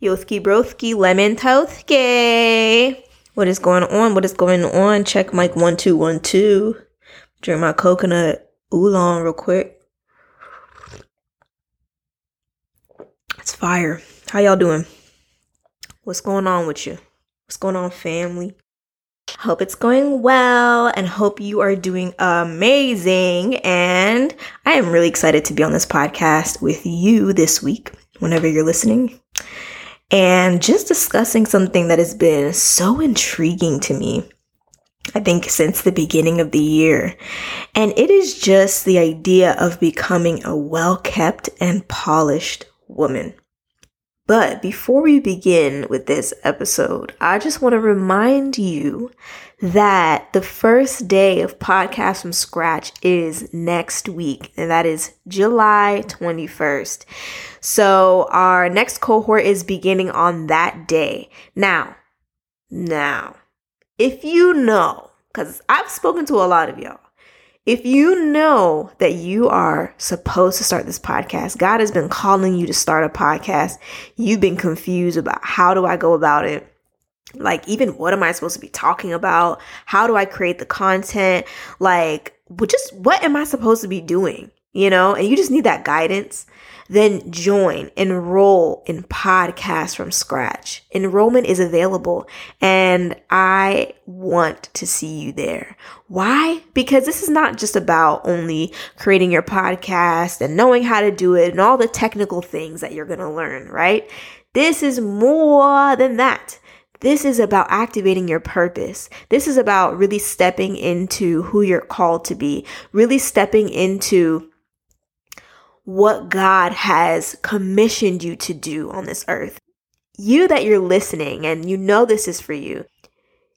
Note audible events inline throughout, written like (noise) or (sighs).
Yoski broski lemon tothke. What is going on? What is going on? Check mic one two one two. Drink my coconut oolong real quick. It's fire. How y'all doing? What's going on with you? What's going on, family? Hope it's going well and hope you are doing amazing. And I am really excited to be on this podcast with you this week, whenever you're listening and just discussing something that has been so intriguing to me. I think since the beginning of the year. And it is just the idea of becoming a well kept and polished woman. But before we begin with this episode, I just want to remind you that the first day of podcast from scratch is next week, and that is July 21st. So our next cohort is beginning on that day. Now, now, if you know, because I've spoken to a lot of y'all, if you know that you are supposed to start this podcast, God has been calling you to start a podcast, you've been confused about how do I go about it? Like, even what am I supposed to be talking about? How do I create the content? Like, just what am I supposed to be doing? You know, and you just need that guidance then join, enroll in podcasts from scratch. Enrollment is available and I want to see you there. Why? Because this is not just about only creating your podcast and knowing how to do it and all the technical things that you're going to learn, right? This is more than that. This is about activating your purpose. This is about really stepping into who you're called to be, really stepping into what God has commissioned you to do on this earth. You that you're listening and you know this is for you,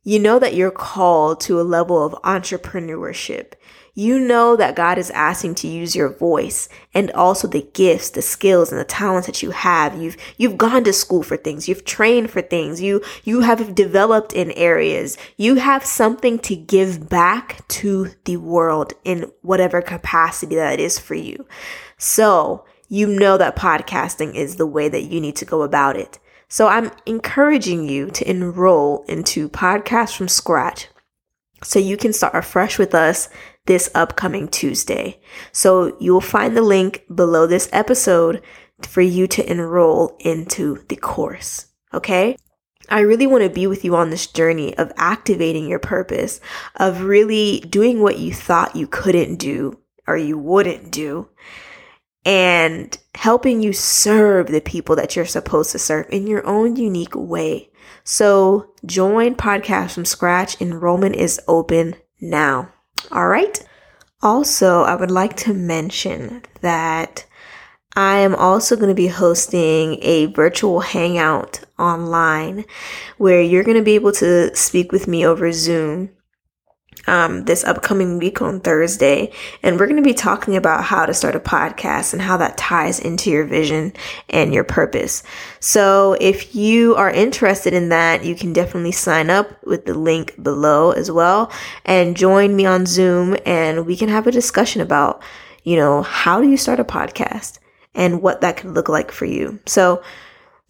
you know that you're called to a level of entrepreneurship. You know that God is asking to use your voice and also the gifts, the skills and the talents that you have. You've you've gone to school for things. You've trained for things. You you have developed in areas. You have something to give back to the world in whatever capacity that is for you. So you know that podcasting is the way that you need to go about it. So I'm encouraging you to enroll into Podcast from Scratch so you can start afresh with us this upcoming Tuesday. So you will find the link below this episode for you to enroll into the course. Okay? I really want to be with you on this journey of activating your purpose, of really doing what you thought you couldn't do or you wouldn't do and helping you serve the people that you're supposed to serve in your own unique way. So join podcast from scratch. Enrollment is open now. All right. Also, I would like to mention that I am also going to be hosting a virtual hangout online where you're going to be able to speak with me over Zoom um, this upcoming week on Thursday. And we're going to be talking about how to start a podcast and how that ties into your vision and your purpose. So if you are interested in that, you can definitely sign up with the link below as well and join me on Zoom and we can have a discussion about, you know, how do you start a podcast and what that could look like for you. So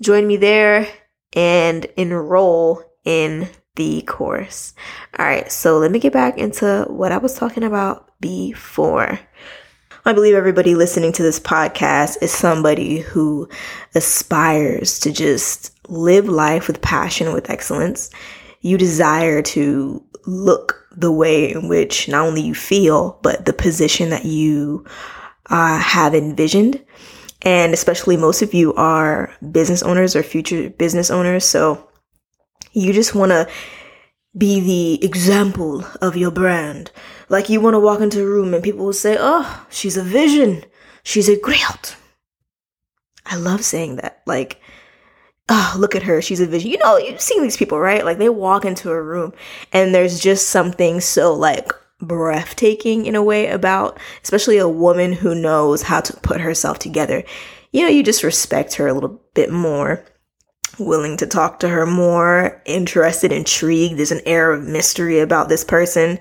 join me there and enroll in the course. All right, so let me get back into what I was talking about before. I believe everybody listening to this podcast is somebody who aspires to just live life with passion, with excellence. You desire to look the way in which not only you feel, but the position that you uh, have envisioned. And especially most of you are business owners or future business owners. So you just want to be the example of your brand. Like you want to walk into a room and people will say, oh, she's a vision. She's a griot. I love saying that. Like, oh, look at her. She's a vision. You know, you've seen these people, right? Like they walk into a room and there's just something so like breathtaking in a way about, especially a woman who knows how to put herself together. You know, you just respect her a little bit more, willing to talk to her more, interested, intrigued. There's an air of mystery about this person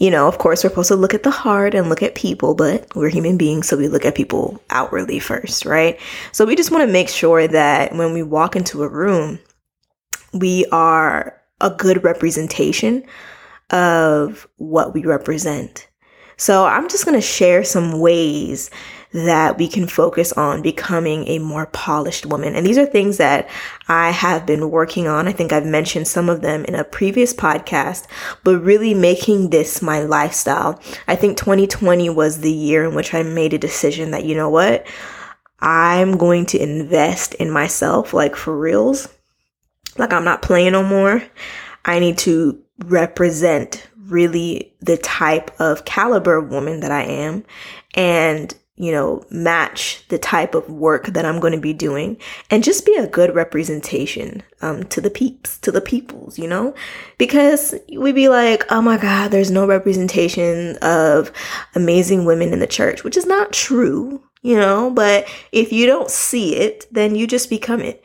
you know, of course, we're supposed to look at the heart and look at people, but we're human beings, so we look at people outwardly first, right? So we just want to make sure that when we walk into a room, we are a good representation of what we represent. So I'm just going to share some ways that we can focus on becoming a more polished woman. And these are things that I have been working on. I think I've mentioned some of them in a previous podcast, but really making this my lifestyle. I think 2020 was the year in which I made a decision that, you know what? I'm going to invest in myself, like for reals. Like I'm not playing no more. I need to represent really the type of caliber woman that I am and you know, match the type of work that I'm going to be doing and just be a good representation um, to the peeps, to the peoples, you know? Because we'd be like, oh my God, there's no representation of amazing women in the church, which is not true, you know? But if you don't see it, then you just become it.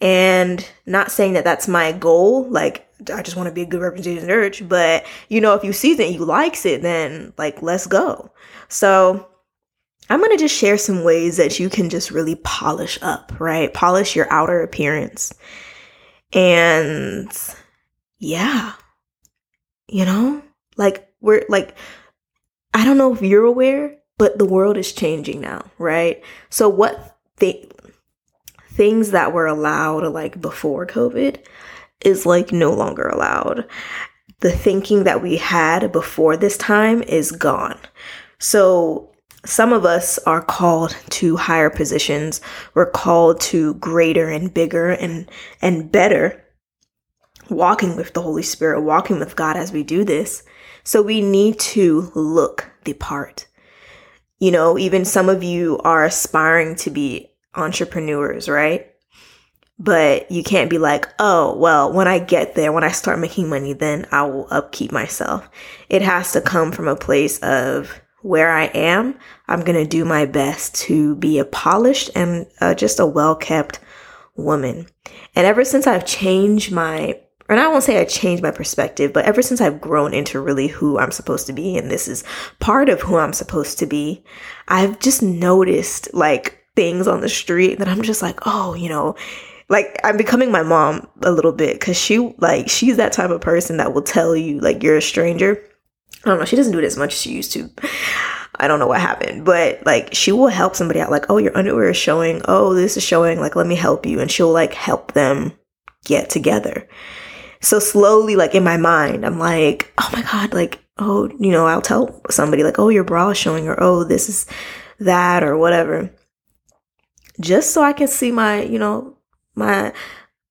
And not saying that that's my goal, like, I just want to be a good representation of the church, but you know, if you see that you likes it, then like, let's go. So, I'm going to just share some ways that you can just really polish up, right? Polish your outer appearance. And yeah, you know, like we're like, I don't know if you're aware, but the world is changing now, right? So what th- things that were allowed like before COVID is like no longer allowed. The thinking that we had before this time is gone. So some of us are called to higher positions. We're called to greater and bigger and and better walking with the Holy Spirit, walking with God as we do this. So we need to look the part. You know, even some of you are aspiring to be entrepreneurs, right? But you can't be like, oh, well, when I get there, when I start making money, then I will upkeep myself. It has to come from a place of where I am, I'm going to do my best to be a polished and uh, just a well kept woman. And ever since I've changed my, and I won't say I changed my perspective, but ever since I've grown into really who I'm supposed to be, and this is part of who I'm supposed to be, I've just noticed like things on the street that I'm just like, oh, you know, like I'm becoming my mom a little bit because she like she's that type of person that will tell you like you're a stranger I don't know, she doesn't do it as much as she used to. I don't know what happened, but like she will help somebody out, like, oh, your underwear is showing, oh, this is showing, like, let me help you. And she'll like help them get together. So slowly, like in my mind, I'm like, oh my God, like, oh, you know, I'll tell somebody, like, oh, your bra is showing, or oh, this is that, or whatever. Just so I can see my, you know, my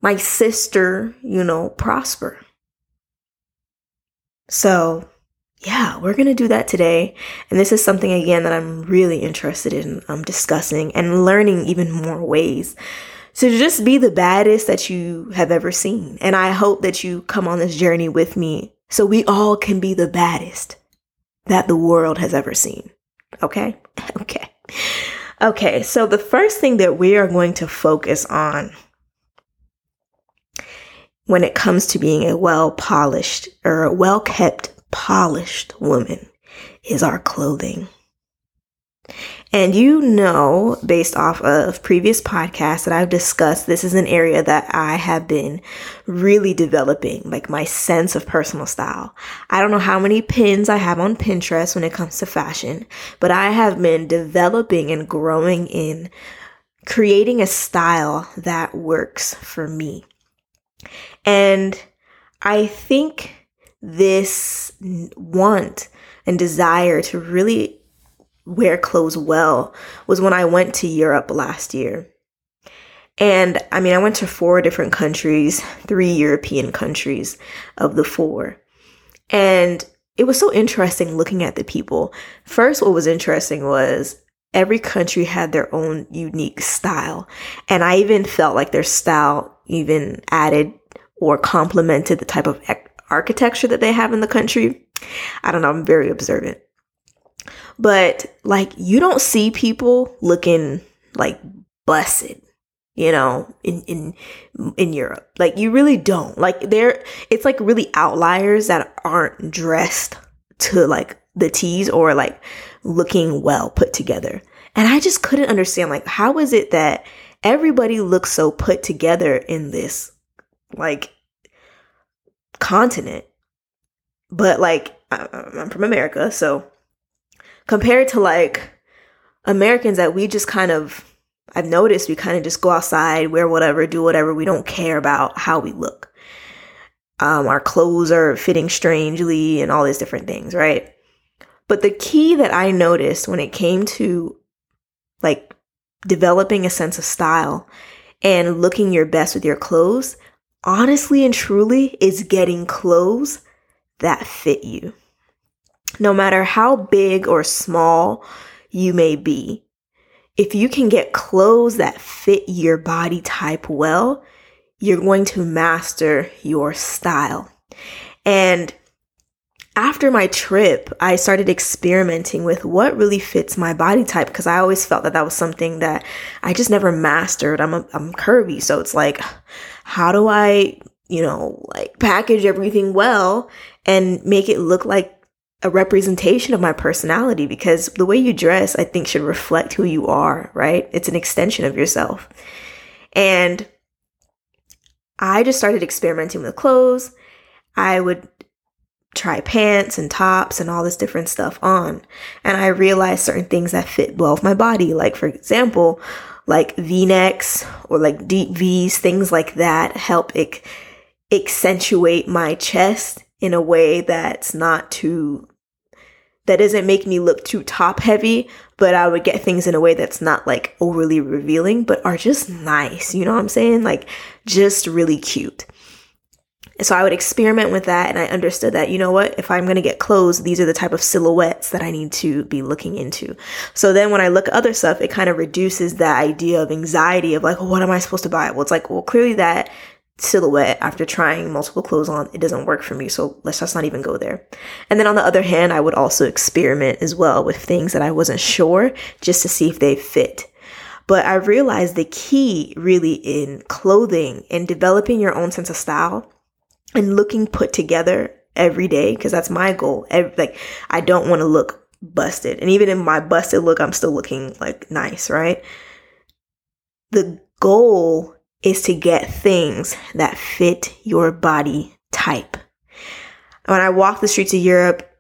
my sister, you know, prosper. So yeah, we're going to do that today. And this is something, again, that I'm really interested in um, discussing and learning even more ways to just be the baddest that you have ever seen. And I hope that you come on this journey with me so we all can be the baddest that the world has ever seen. Okay? (laughs) Okay. Okay, so the first thing that we are going to focus on when it comes to being a well polished or well kept polished woman is our clothing. And you know, based off of previous podcasts that I've discussed, this is an area that I have been really developing, like my sense of personal style. I don't know how many pins I have on Pinterest when it comes to fashion, but I have been developing and growing in creating a style that works for me. And I think this want and desire to really wear clothes well was when I went to Europe last year. And I mean, I went to four different countries, three European countries of the four. And it was so interesting looking at the people. First, what was interesting was every country had their own unique style. And I even felt like their style even added or complemented the type of architecture that they have in the country. I don't know, I'm very observant. But like you don't see people looking like busted, you know, in in in Europe. Like you really don't. Like there it's like really outliers that aren't dressed to like the T's or like looking well put together. And I just couldn't understand like how is it that everybody looks so put together in this like continent but like I'm from America, so compared to like Americans that we just kind of I've noticed we kind of just go outside, wear whatever, do whatever. We don't care about how we look. Um, our clothes are fitting strangely and all these different things, right? But the key that I noticed when it came to like developing a sense of style and looking your best with your clothes, honestly and truly, is getting clothes that fit you. No matter how big or small you may be, if you can get clothes that fit your body type well, you're going to master your style. And after my trip, I started experimenting with what really fits my body type because I always felt that that was something that I just never mastered. I'm a, I'm curvy, so it's like how do I, you know, like package everything well and make it look like a representation of my personality because the way you dress, I think, should reflect who you are, right? It's an extension of yourself. And I just started experimenting with clothes. I would try pants and tops and all this different stuff on. And I realized certain things that fit well with my body. Like, for example, like v necks or like deep V's, things like that help it accentuate my chest in a way that's not too that doesn't make me look too top heavy, but I would get things in a way that's not like overly revealing, but are just nice. You know what I'm saying? Like just really cute. So I would experiment with that and I understood that, you know what, if I'm going to get clothes, these are the type of silhouettes that I need to be looking into. So then when I look at other stuff, it kind of reduces that idea of anxiety of like, what am I supposed to buy? Well, it's like, well, clearly that silhouette after trying multiple clothes on it doesn't work for me so let's just not even go there and then on the other hand i would also experiment as well with things that i wasn't sure just to see if they fit but i realized the key really in clothing and developing your own sense of style and looking put together every day because that's my goal. Every, like i don't want to look busted. And even in my busted look i'm still looking like nice right? The goal is to get things that fit your body type. When I walked the streets of Europe,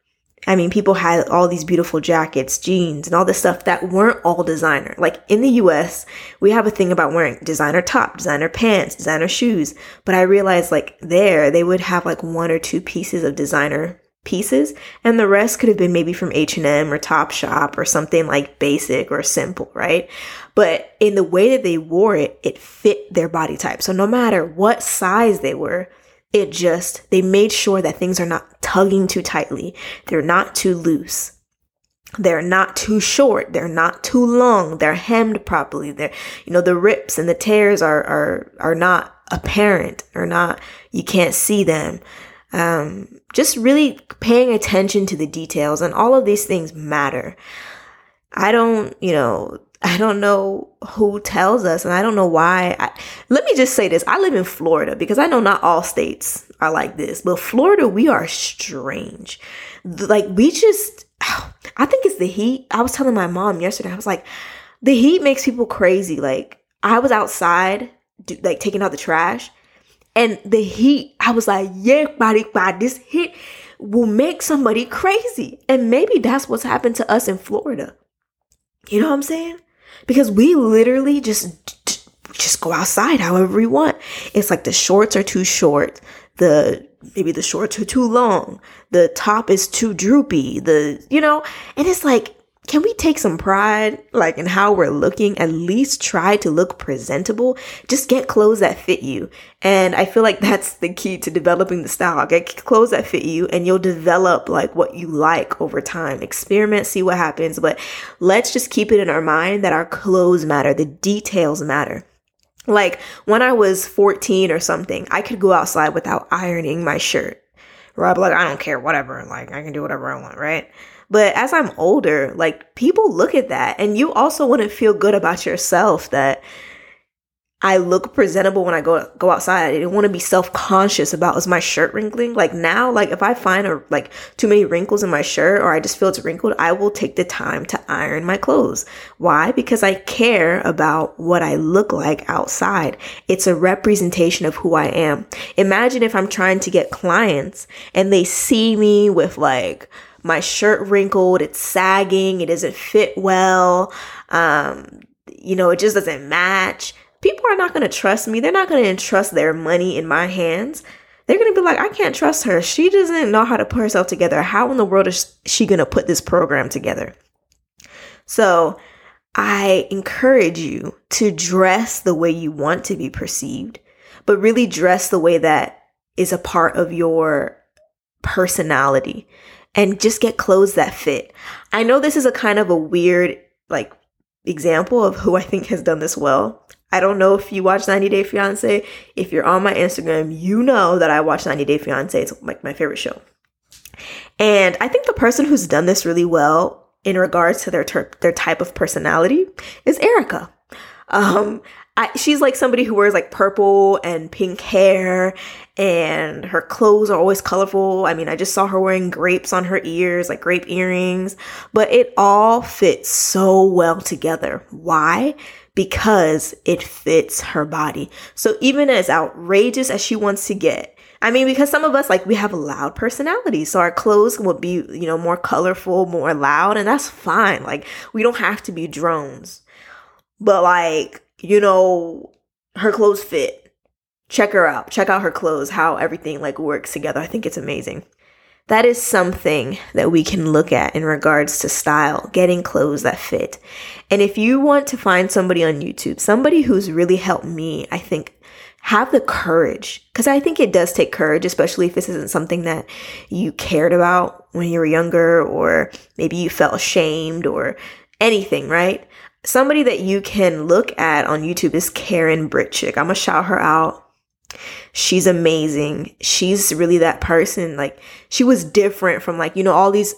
I mean, people had all these beautiful jackets, jeans, and all this stuff that weren't all designer. Like in the US, we have a thing about wearing designer top, designer pants, designer shoes. But I realized like there, they would have like one or two pieces of designer pieces and the rest could have been maybe from H&M or Topshop or something like basic or simple, right? But in the way that they wore it, it fit their body type. So no matter what size they were, it just they made sure that things are not tugging too tightly. They're not too loose. They're not too short. They're not too long. They're hemmed properly. They're, you know, the rips and the tears are, are, are not apparent or not, you can't see them. Um, just really paying attention to the details and all of these things matter. I don't, you know, I don't know who tells us and I don't know why. I, let me just say this. I live in Florida because I know not all states are like this, but Florida, we are strange. Like we just, (sighs) I think it's the heat. I was telling my mom yesterday, I was like, the heat makes people crazy. Like I was outside, like taking out the trash and the heat, I was like, yeah, body, body, this heat will make somebody crazy. And maybe that's what's happened to us in Florida. You know what I'm saying? Because we literally just just go outside however we want. It's like the shorts are too short. The maybe the shorts are too long. The top is too droopy. The you know, and it's like can we take some pride like in how we're looking? At least try to look presentable. Just get clothes that fit you. And i feel like (laughs) that's the key to developing the style. Get clothes that fit you and you'll develop like what you like over time. Experiment see what happens. But let's just keep it in our mind that our clothes matter. The details matter. Like when i was 14 or something i could go outside without ironing my shirt. Right like i don't care whatever. Like i can do whatever i want right but as I'm older, like people look at that and you also want to feel good about yourself that I look presentable when I go go outside. I didn't want to be self-conscious about is my shirt wrinkling. Like now, like if I find a, like too many wrinkles in my shirt or I just feel it's wrinkled, I will take the time to iron my clothes. Why? Because I care about what I look like outside. It's a representation of who I am. Imagine if I'm trying to get clients and they see me with like my shirt wrinkled, it's sagging, it doesn't fit well, um, you know, it just doesn't match. People are not going to trust me. They're not going to entrust their money in my hands. They're going to be like, I can't trust her. She doesn't know how to put herself together. How in the world is she going to put this program together? So, I encourage you to dress the way you want to be perceived, but really dress the way that is a part of your personality and just get clothes that fit. I know this is a kind of a weird, like, example of who I think has done this well. I don't know if you watch 90 Day Fiance. If you're on my Instagram, you know that I watch 90 Day Fiance. It's like my favorite show. And I think the person who's done this really well in regards to their ter- their type of personality is Erica. Um, I, she's like somebody who wears like purple and pink hair and her clothes are always colorful. I mean, I just saw her wearing grapes on her ears, like grape earrings, but it all fits so well together. Why? Because it fits her body. So even as outrageous as she wants to get, I mean, because some of us, like, we have a loud personality. So our clothes will be, you know, more colorful, more loud, and that's fine. Like, we don't have to be drones. But, like, you know, her clothes fit. Check her out. Check out her clothes, how everything like works together. I think it's amazing. That is something that we can look at in regards to style, getting clothes that fit. And if you want to find somebody on YouTube, somebody who's really helped me, I think have the courage because I think it does take courage, especially if this isn't something that you cared about when you were younger, or maybe you felt ashamed or anything, right? Somebody that you can look at on YouTube is Karen Britchick. I'm gonna shout her out. She's amazing. She's really that person. Like she was different from like, you know, all these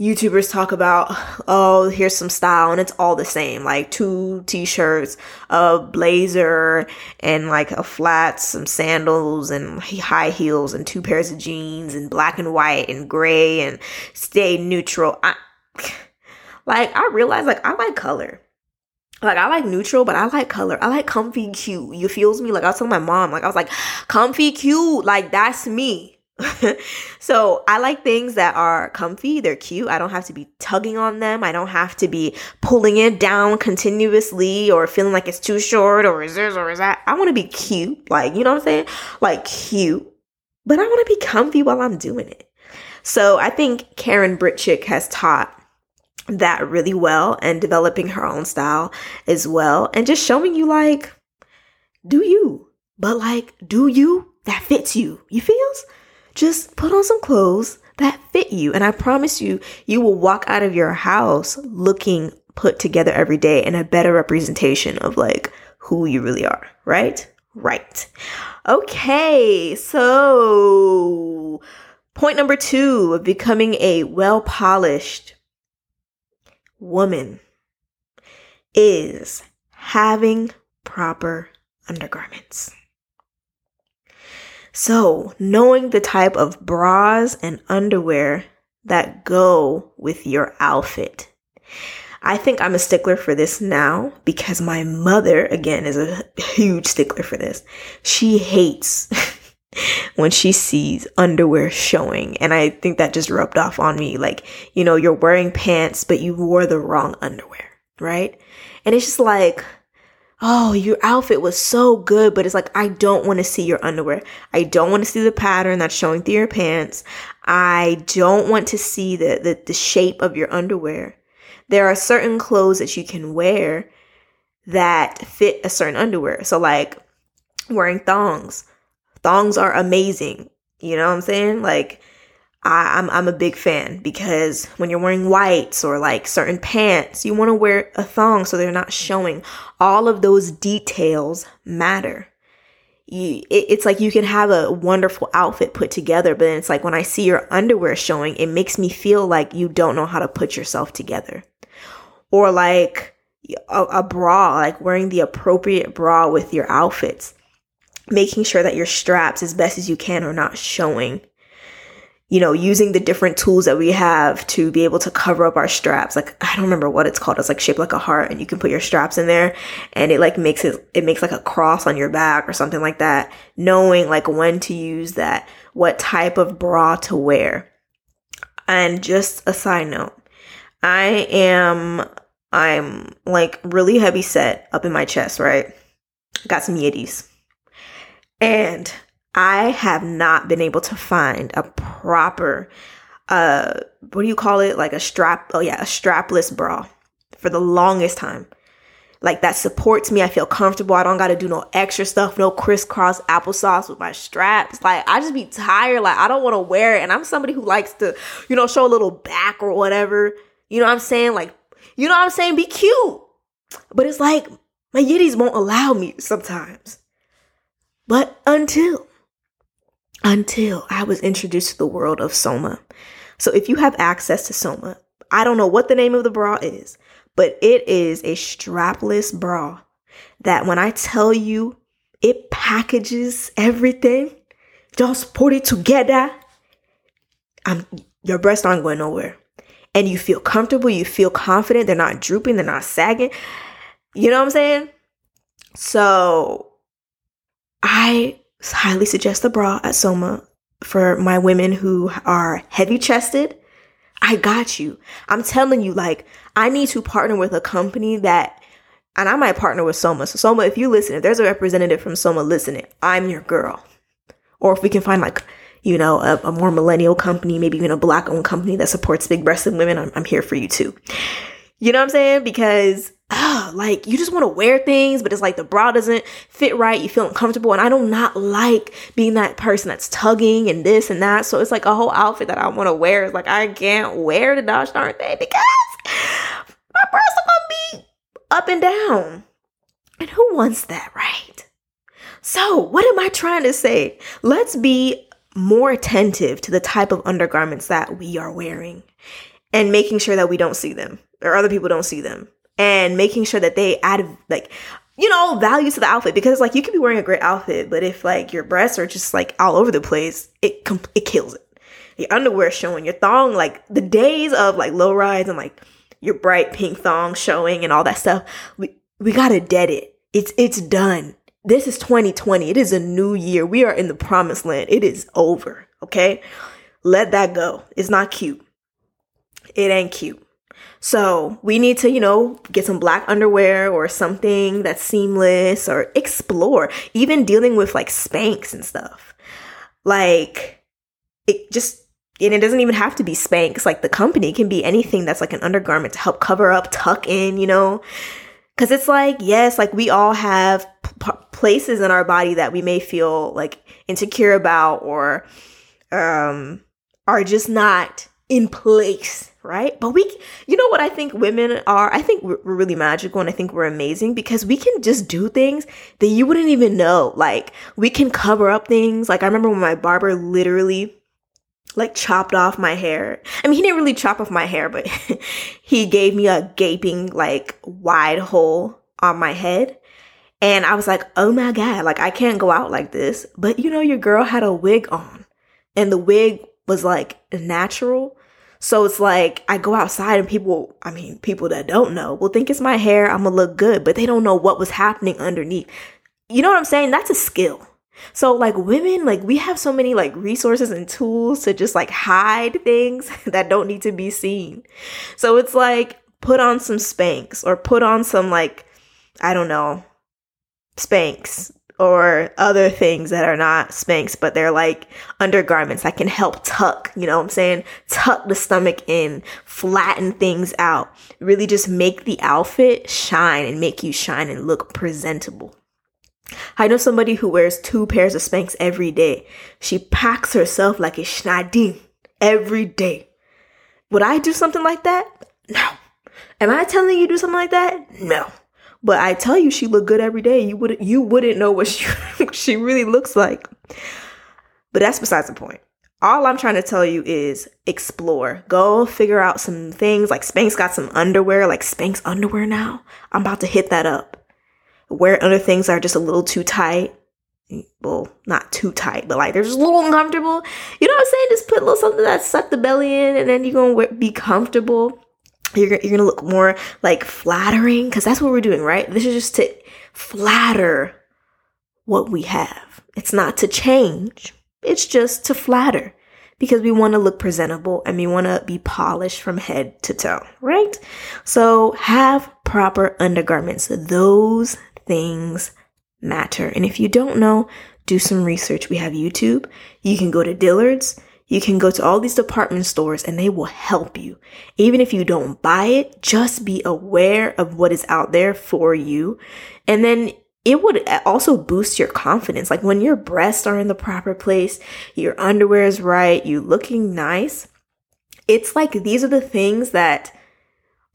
YouTubers talk about, oh, here's some style and it's all the same. Like two t-shirts, a blazer and like a flat, some sandals and high heels and two pairs of jeans and black and white and gray and stay neutral. I, (sighs) like I realize like I like color. Like I like neutral, but I like color. I like comfy cute. You feels me? Like I was telling my mom, like I was like, comfy cute, like that's me. (laughs) so I like things that are comfy, they're cute. I don't have to be tugging on them. I don't have to be pulling it down continuously or feeling like it's too short or is this or is that. I want to be cute, like, you know what I'm saying? Like cute. But I want to be comfy while I'm doing it. So I think Karen Britchick has taught that really well and developing her own style as well and just showing you like do you but like do you that fits you. You feels? Just put on some clothes that fit you and i promise you you will walk out of your house looking put together every day and a better representation of like who you really are right? Right. Okay so point number 2 of becoming a well polished woman is having proper undergarments. So, knowing the type of bras and underwear that go with your outfit. I think I'm a stickler for this now because my mother, again, is a huge stickler for this. She hates (laughs) (laughs) when she sees underwear showing. And I think that just rubbed off on me. Like, you know, you're wearing pants, but you wore the wrong underwear, right? And it's just like, oh, your outfit was so good, but it's like, I don't want to see your underwear. I don't want to see the pattern that's showing through your pants. I don't want to see the, the, the shape of your underwear. there are certain clothes that you can wear that fit a certain underwear. So, like wearing thongs. Thongs are amazing. You know what I'm saying? Like, I, am I'm, I'm a big fan because when you're wearing whites or like certain pants, you want to wear a thong so they're not showing. All of those details matter. You, it, it's like you can have a wonderful outfit put together, but it's like when I see your underwear showing, it makes me feel like you don't know how to put yourself together. Or like a, a bra, like wearing the appropriate bra with your outfits, making sure that your straps, as best as you can, are not showing you know, using the different tools that we have to be able to cover up our straps. Like, I don't remember what it's called. It's like shaped like a heart and you can put your straps in there and it like makes it, it makes like a cross on your back or something like that. Knowing like when to use that, what type of bra to wear. And just a side note, I am, I'm like really heavy set up in my chest, right? Got some Yetis. And I have not been able to find a proper, uh, what do you call it? Like a strap, oh yeah, a strapless bra for the longest time. Like that supports me. I feel comfortable. I don't got to do no extra stuff, no crisscross applesauce with my straps. Like I just be tired. Like I don't want to wear it. And I'm somebody who likes to, you know, show a little back or whatever. You know what I'm saying? Like, you know what I'm saying? Be cute. But it's like my yitties won't allow me sometimes. But until until I was introduced to the world of Soma. So if you have access to Soma, I don't know what the name of the bra is, but it is a strapless bra that when I tell you it packages everything, just put it together, I'm, your breasts aren't going nowhere. And you feel comfortable, you feel confident, they're not drooping, they're not sagging. You know what I'm saying? So I highly suggest the bra at Soma for my women who are heavy chested. I got you. I'm telling you, like, I need to partner with a company that, and I might partner with Soma. So, Soma, if you listen, if there's a representative from Soma listening, I'm your girl. Or if we can find, like, you know, a, a more millennial company, maybe even a black owned company that supports big breasted women, I'm, I'm here for you too. You know what I'm saying? Because oh, like you just want to wear things, but it's like the bra doesn't fit right. You feel uncomfortable. And I do not like being that person that's tugging and this and that. So it's like a whole outfit that I want to wear. It's like I can't wear the gosh darn thing because my breasts are gonna be up and down. And who wants that, right? So, what am I trying to say? Let's be more attentive to the type of undergarments that we are wearing and making sure that we don't see them or other people don't see them and making sure that they add like you know value to the outfit because like you could be wearing a great outfit but if like your breasts are just like all over the place it com- it kills it. Your underwear showing your thong like the days of like low rise and like your bright pink thong showing and all that stuff we we gotta dead it. It's it's done. This is 2020 it is a new year. We are in the promised land. It is over okay? Let that go. It's not cute. It ain't cute so we need to, you know, get some black underwear or something that's seamless or explore, even dealing with like Spanx and stuff. Like it just, and it doesn't even have to be Spanx. Like the company can be anything that's like an undergarment to help cover up, tuck in, you know? Cause it's like, yes, like we all have p- places in our body that we may feel like insecure about or, um, are just not in place right? But we, you know what I think women are? I think we're, really magical and I think we're amazing because we can just do things that you wouldn't even know. Like we can cover up things. Like I remember when my barber literally like chopped off my hair. I mean, he didn't really chop off my hair, but (laughs) he gave me a gaping, like wide hole on my head. And I was like, oh my God, like I can't go out like this. But you know, your girl had a wig on and the wig was like natural. So it's like I go outside and people, I mean, people that don't know will think it's my hair, I'm gonna look good, but they don't know what was happening underneath. You know what I'm saying? That's a skill. So like women, like we have so many like resources and tools to just like hide things (laughs) that don't need to be seen. So it's like put on some Spanx or put on some like I don't know, Spanx or other things that are not Spanx, but they're like undergarments that can help tuck, you know what I'm saying? Tuck the stomach in, flatten things out, really just make the outfit shine and make you shine and look presentable. I know somebody who wears two pairs of Spanx every day. She packs herself like a Schneidin every day. Would I do something like that? No. Am I telling you to do something like that? No. But I tell you, she looked good every day. You wouldn't you wouldn't know what (laughs) she she really looks like. But that's besides the point. All I'm trying to tell you is explore. Go figure out some things. Like Spanx got some underwear, like Spanx underwear now. I'm about to hit that up. Wear other things that are just a little too tight. Well, not too tight, but like they're just a little uncomfortable. You know what I'm saying? Just put a little something that suck the belly in, and then you're gonna be comfortable you're, you're gonna look more like flattering? Because that's what we're doing right? This is just to flatter what we have. It's not to change. It's just to flatter. Because we want to look presentable and we want to be polished from head to toe right? So have proper undergarments. Those things matter. And if you don't know do some research. We have youtube. You can go to dillard's you can go to all these department stores and they will help you. Even if you don't buy it, just be aware of what is out there for you. And then it would also boost your confidence. Like when your breasts are in the proper place, your underwear is right, you looking nice. It's like these are the things that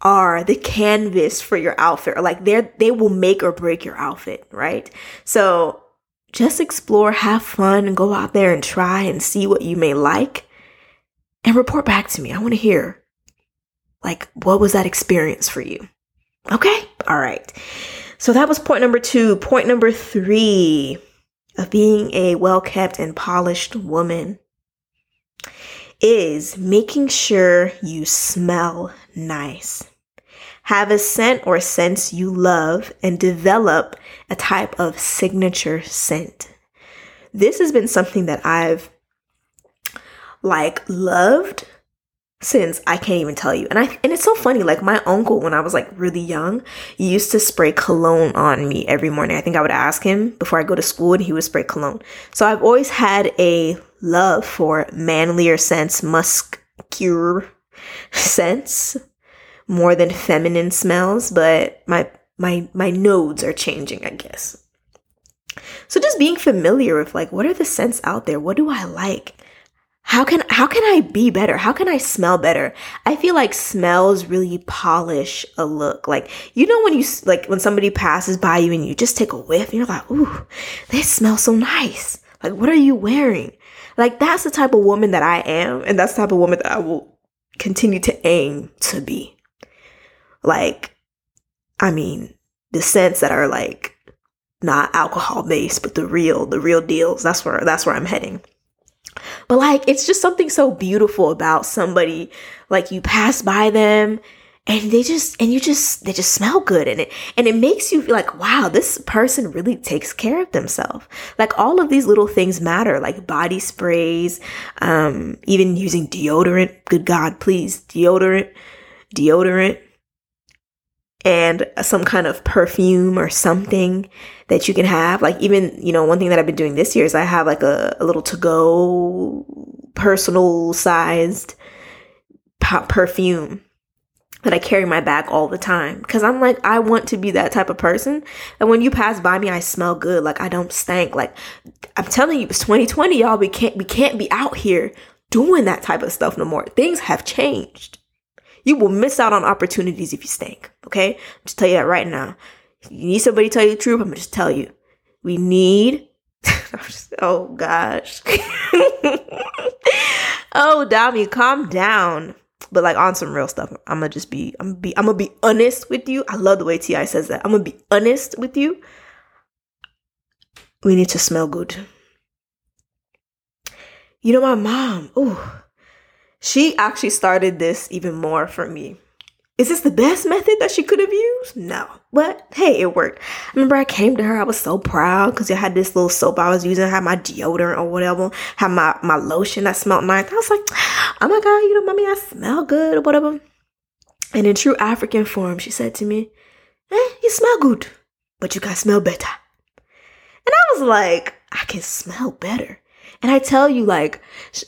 are the canvas for your outfit or like they're they will make or break your outfit, right? So just explore, have fun, and go out there and try and see what you may like and report back to me. I want to hear, like, what was that experience for you? Okay? All right. So that was point number two. Point number three of being a well kept and polished woman is making sure you smell nice. Have a scent or scents you love and develop a type of signature scent. This has been something that I've like loved since I can't even tell you. And I and it's so funny like my uncle when I was like really young used to spray cologne on me every morning. I think I would ask him before I go to school and he would spray cologne. So I've always had a love for manlier scents, muscular scents more than feminine smells, but my my my nodes are changing, I guess. So just being familiar with like what are the scents out there? What do I like? How can how can I be better? How can I smell better? I feel like smells really polish a look. Like you know when you like when somebody passes by you and you just take a whiff you're like, "Ooh, they smell so nice." Like what are you wearing? Like that's the type of woman that I am and that's the type of woman that I will continue to aim to be. Like, I mean, the scents that are like not alcohol based, but the real, the real deals. That's where that's where I'm heading. But like it's just something so beautiful about somebody like you pass by them and they just and you just they just smell good and it and it makes you feel like wow this person really takes care of themselves like all of these little things matter like body sprays um even using deodorant good god please deodorant deodorant and some kind of perfume or something that you can have. Like even, you know, one thing that I've been doing this year is I have like a, a little to go personal sized perfume that I carry my bag all the time. Because I'm like I want to be that type of person. And when you pass by me I smell good. Like I don't stink like I'm telling you it's 2020 y'all. We can't we can't be out here doing that type of stuff no more. Things have changed you will miss out on opportunities if you stink. Okay? I'm just tell you that right now. You need somebody to tell you the truth, I'm gonna just tell you. We need (laughs) oh gosh. (laughs) oh Dami, calm down. But like on some real stuff, I'm gonna just be I'm gonna be I'm gonna be honest with you. I love the way Ti says that. I'm gonna be honest with you. We need to smell good. You know my mom. Oh, she actually started this even more for me. Is this the best method that she could have used? No. But hey, it worked. I remember I came to her, I was so proud because I had this little soap I was using, I had my deodorant or whatever, had my, my lotion that smelled nice. I was like, oh my God, you know, mommy, I smell good or whatever. And in true African form, she said to me, eh, you smell good, but you can smell better. And I was like, I can smell better. And I tell you, like,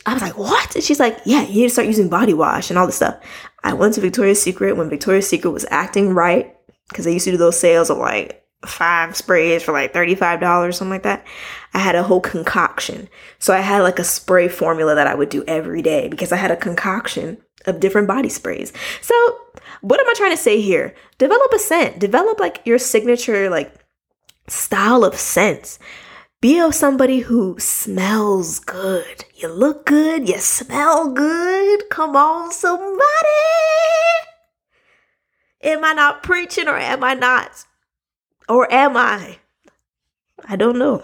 I was like, what? And she's like, yeah, you need to start using body wash and all this stuff. I went to Victoria's Secret when Victoria's Secret was acting right because they used to do those sales of like five sprays for like $35, something like that. I had a whole concoction. So I had like a spray formula that I would do every day because I had a concoction of different body sprays. So what am I trying to say here? Develop a scent. Develop like your signature like style of scents. Be of somebody who smells good. You look good, you smell good. Come on, somebody. Am I not preaching or am I not? Or am I? I don't know.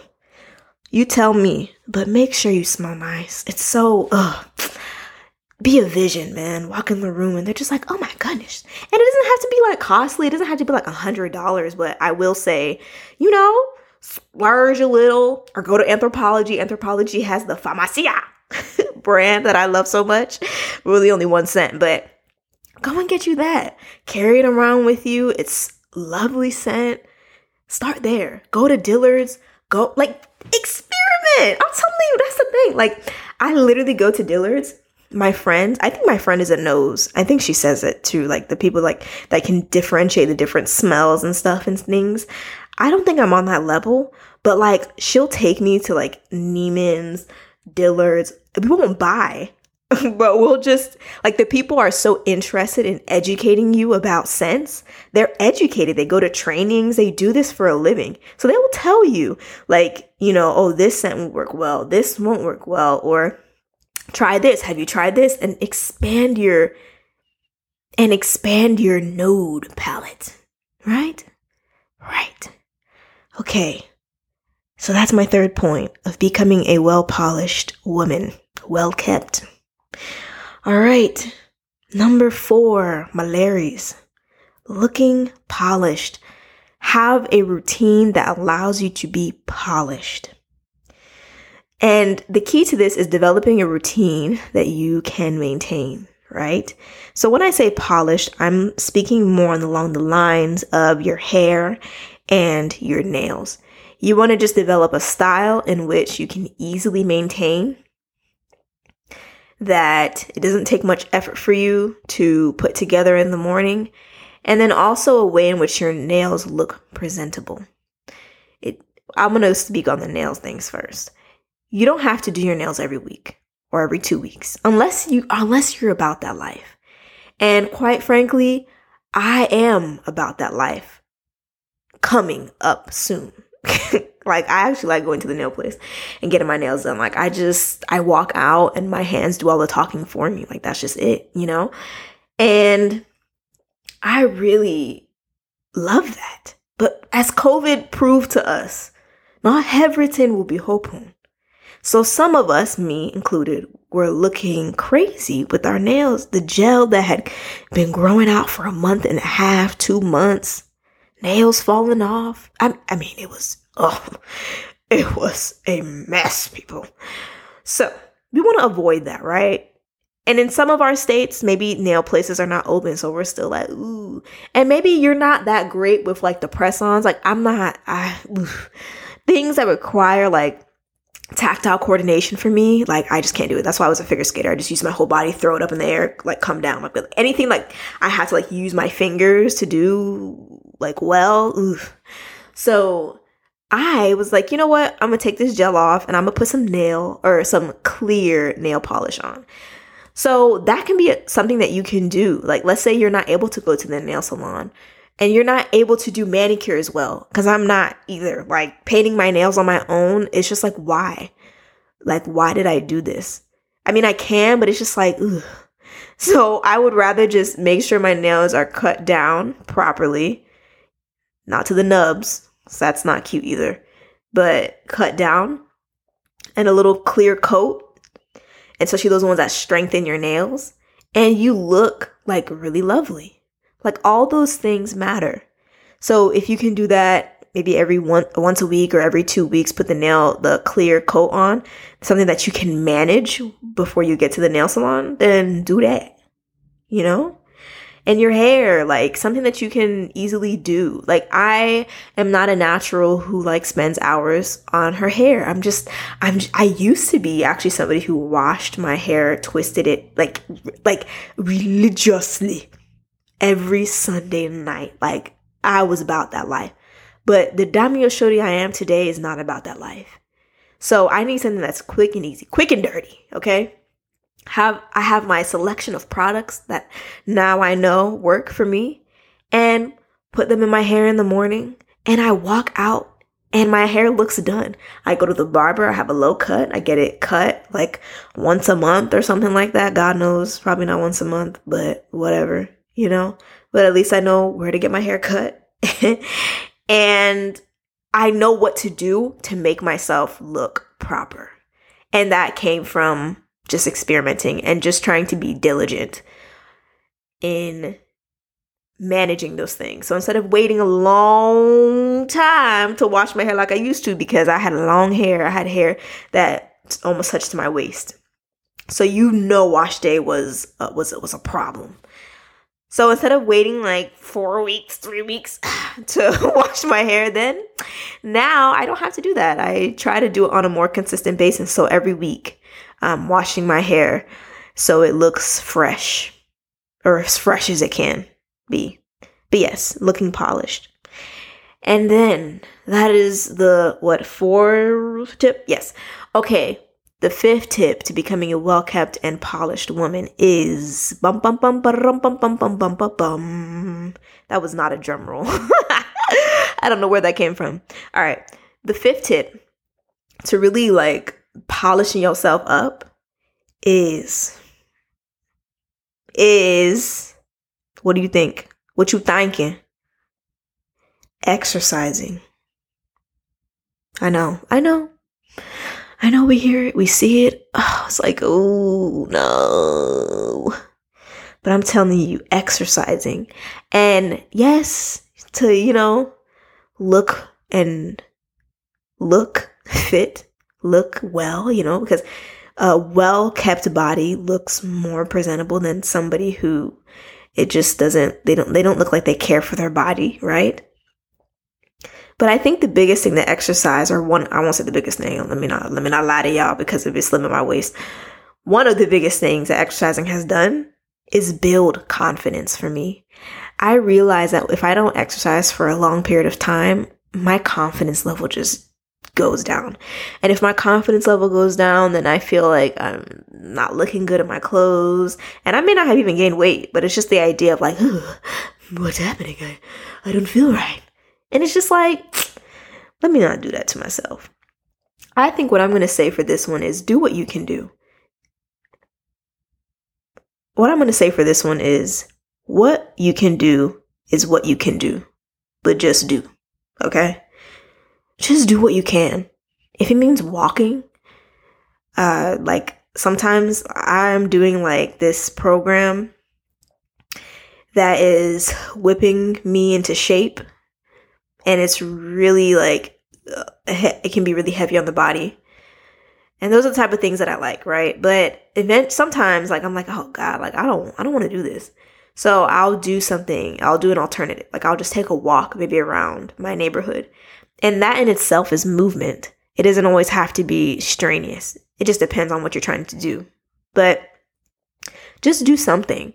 You tell me, but make sure you smell nice. It's so, ugh. Be a vision, man. Walk in the room and they're just like, oh my goodness. And it doesn't have to be like costly. It doesn't have to be like a hundred dollars, but I will say, you know, splurge a little or go to Anthropologie. Anthropologie has the Farmacia (laughs) brand that I love so much. Really only one cent, but go and get you that. Carry it around with you. It's lovely scent. Start there. Go to Dillard's. Go like experiment. I'm telling you, that's the thing. Like I literally go to Dillard's. My friend, I think my friend is a nose. I think she says it too. Like the people like that can differentiate the different smells and stuff and things. I don't think I'm on that level, but like she'll take me to like Neiman's, Dillard's. We won't buy, (laughs) but we'll just like the people are so interested in educating you about scents. They're educated. They go to trainings. They do this for a living. So they will tell you like, you know, oh, this scent won't work well. This won't work well. Or try this. Have you tried this? And expand your and expand your node palette. Right? Right. Okay, so that's my third point of becoming a well polished woman, well kept. All right, number four, malaries. Looking polished. Have a routine that allows you to be polished. And the key to this is developing a routine that you can maintain, right? So when I say polished, I'm speaking more along the lines of your hair and your nails. You want to just develop a style in which you can easily maintain that it doesn't take much effort for you to put together in the morning and then also a way in which your nails look presentable. It I'm going to speak on the nails things first. You don't have to do your nails every week or every 2 weeks unless you unless you're about that life. And quite frankly, I am about that life coming up soon. (laughs) like I actually like going to the nail place and getting my nails done. Like I just I walk out and my hands do all the talking for me. Like that's just it, you know? And I really love that. But as COVID proved to us, not everything will be hoping. So some of us, me included, were looking crazy with our nails. The gel that had been growing out for a month and a half, two months, nails falling off. I, I mean, it was, oh, it was a mess, people. So we want to avoid that, right? And in some of our states, maybe nail places are not open, so we're still like, ooh. And maybe you're not that great with like the press-ons. Like I'm not. I things that require like tactile coordination for me, like I just can't do it. That's why I was a figure skater. I just use my whole body, throw it up in the air, like come down. Like anything like I had to like use my fingers to do like well. Oof. So I was like, you know what? I'm gonna take this gel off and I'm gonna put some nail or some clear nail polish on. So that can be something that you can do. Like let's say you're not able to go to the nail salon and you're not able to do manicure as well because i'm not either like painting my nails on my own it's just like why like why did i do this i mean i can but it's just like ugh. so i would rather just make sure my nails are cut down properly not to the nubs so that's not cute either but cut down and a little clear coat and especially those ones that strengthen your nails and you look like really lovely like all those things matter. So if you can do that maybe every one once a week or every two weeks, put the nail the clear coat on, something that you can manage before you get to the nail salon, then do that. You know? And your hair, like something that you can easily do. Like I am not a natural who like spends hours on her hair. I'm just I'm I used to be actually somebody who washed my hair, twisted it like like religiously every Sunday night. Like I was about that life. But the Damio Shorty I am today is not about that life. So I need something that's quick and easy, quick and dirty, okay? Have I have my selection of products that now I know work for me and put them in my hair in the morning and I walk out and my hair looks done. I go to the barber, I have a low cut, I get it cut like once a month or something like that. God knows, probably not once a month, but whatever, you know. But at least I know where to get my hair cut. (laughs) and I know what to do to make myself look proper. And that came from just experimenting and just trying to be diligent in managing those things. So instead of waiting a long time to wash my hair like I used to because I had long hair, I had hair that almost touched my waist. So you know wash day was uh, was was a problem. So instead of waiting like 4 weeks, 3 weeks (sighs) to (laughs) wash my hair then, now I don't have to do that. I try to do it on a more consistent basis. So every week um, washing my hair so it looks fresh or as fresh as it can be. But yes, looking polished. And then that is the what fourth tip? Yes. Okay. The fifth tip to becoming a well kept and polished woman is bum bum bum bum bum bum bum bum bum bum. That was not a drum roll. (laughs) I don't know where that came from. All right. The fifth tip to really like polishing yourself up is is what do you think? What you thinking? Exercising. I know. I know. I know we hear it, we see it. Oh, it's like, oh no. But I'm telling you, exercising. And yes, to, you know, look and look (laughs) fit look well, you know, because a well kept body looks more presentable than somebody who it just doesn't they don't they don't look like they care for their body, right? But I think the biggest thing that exercise, or one, I won't say the biggest thing. Let me not let me not lie to y'all because of it's slim in my waist. One of the biggest things that exercising has done is build confidence for me. I realize that if I don't exercise for a long period of time, my confidence level just goes down. And if my confidence level goes down, then I feel like I'm not looking good in my clothes. And I may not have even gained weight, but it's just the idea of like, what's happening? I, I don't feel right. And it's just like, (sniffs) let me not do that to myself. I think what I'm going to say for this one is do what you can do. What I'm going to say for this one is what you can do is what you can do, but just do. Okay? Just do what you can. If it means walking, uh, like sometimes I'm doing like this program that is whipping me into shape, and it's really like uh, it can be really heavy on the body. And those are the type of things that I like, right? But event sometimes like I'm like, oh God, like I don't I don't want to do this. So I'll do something, I'll do an alternative. Like I'll just take a walk maybe around my neighborhood and that in itself is movement. It doesn't always have to be strenuous. It just depends on what you're trying to do. But just do something.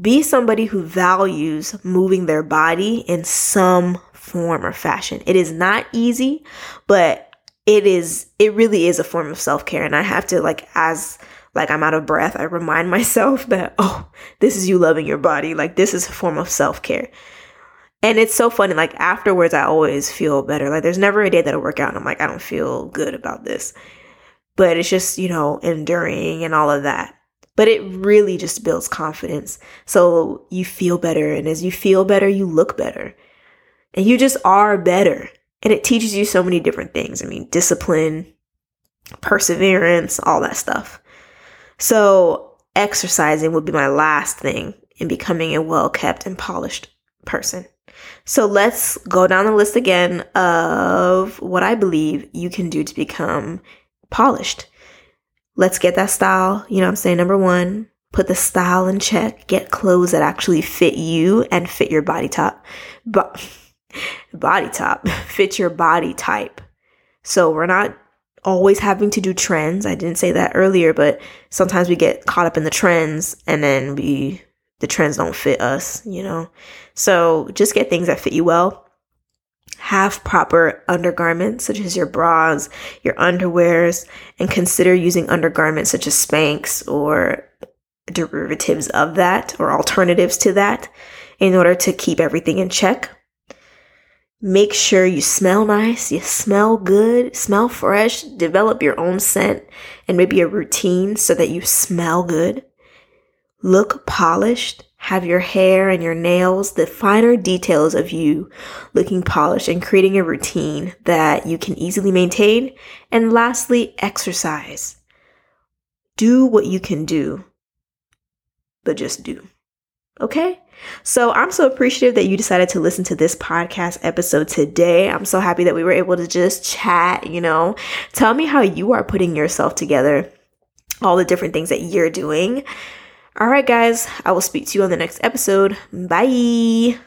Be somebody who values moving their body in some form or fashion. It is not easy, but it is it really is a form of self-care and I have to like as like I'm out of breath, I remind (laughs) myself that oh, this is you loving your body. Like this is a form of self-care. And it's so funny. Like afterwards, I always feel better. Like there's never a day that'll work out and I'm like, I don't feel good about this. But it's just, you know, enduring and all of that. But it really just builds confidence. So you feel better. And as you feel better, you look better. And you just are better. And it teaches you so many different things. I mean, discipline, perseverance, all that stuff. So exercising would be my last thing in becoming a well kept and polished person. So let's go down the list again of what I believe you can do to become polished. Let's get that style. You know what I'm saying? Number one, put the style in check, get clothes that actually fit you and fit your body type. But (laughs) body type, (laughs) fit your body type. So we're not always having to do trends. I didn't say that earlier, but sometimes we get caught up in the trends and then we the trends don't fit us, you know. So just get things that fit you well. Have proper undergarments such as your bras, your underwears, and consider using undergarments such as Spanx or derivatives of that or alternatives to that in order to keep everything in check. Make sure you smell nice, you smell good, smell fresh, develop your own scent and maybe a routine so that you smell good. Look polished, have your hair and your nails, the finer details of you looking polished and creating a routine that you can easily maintain. And lastly, exercise. Do what you can do, but just do. Okay? So I'm so appreciative that you decided to listen to this podcast episode today. I'm so happy that we were able to just chat, you know. Tell me how you are putting yourself together, all the different things that you're doing. All right, guys, I will speak to you on the next episode. Bye.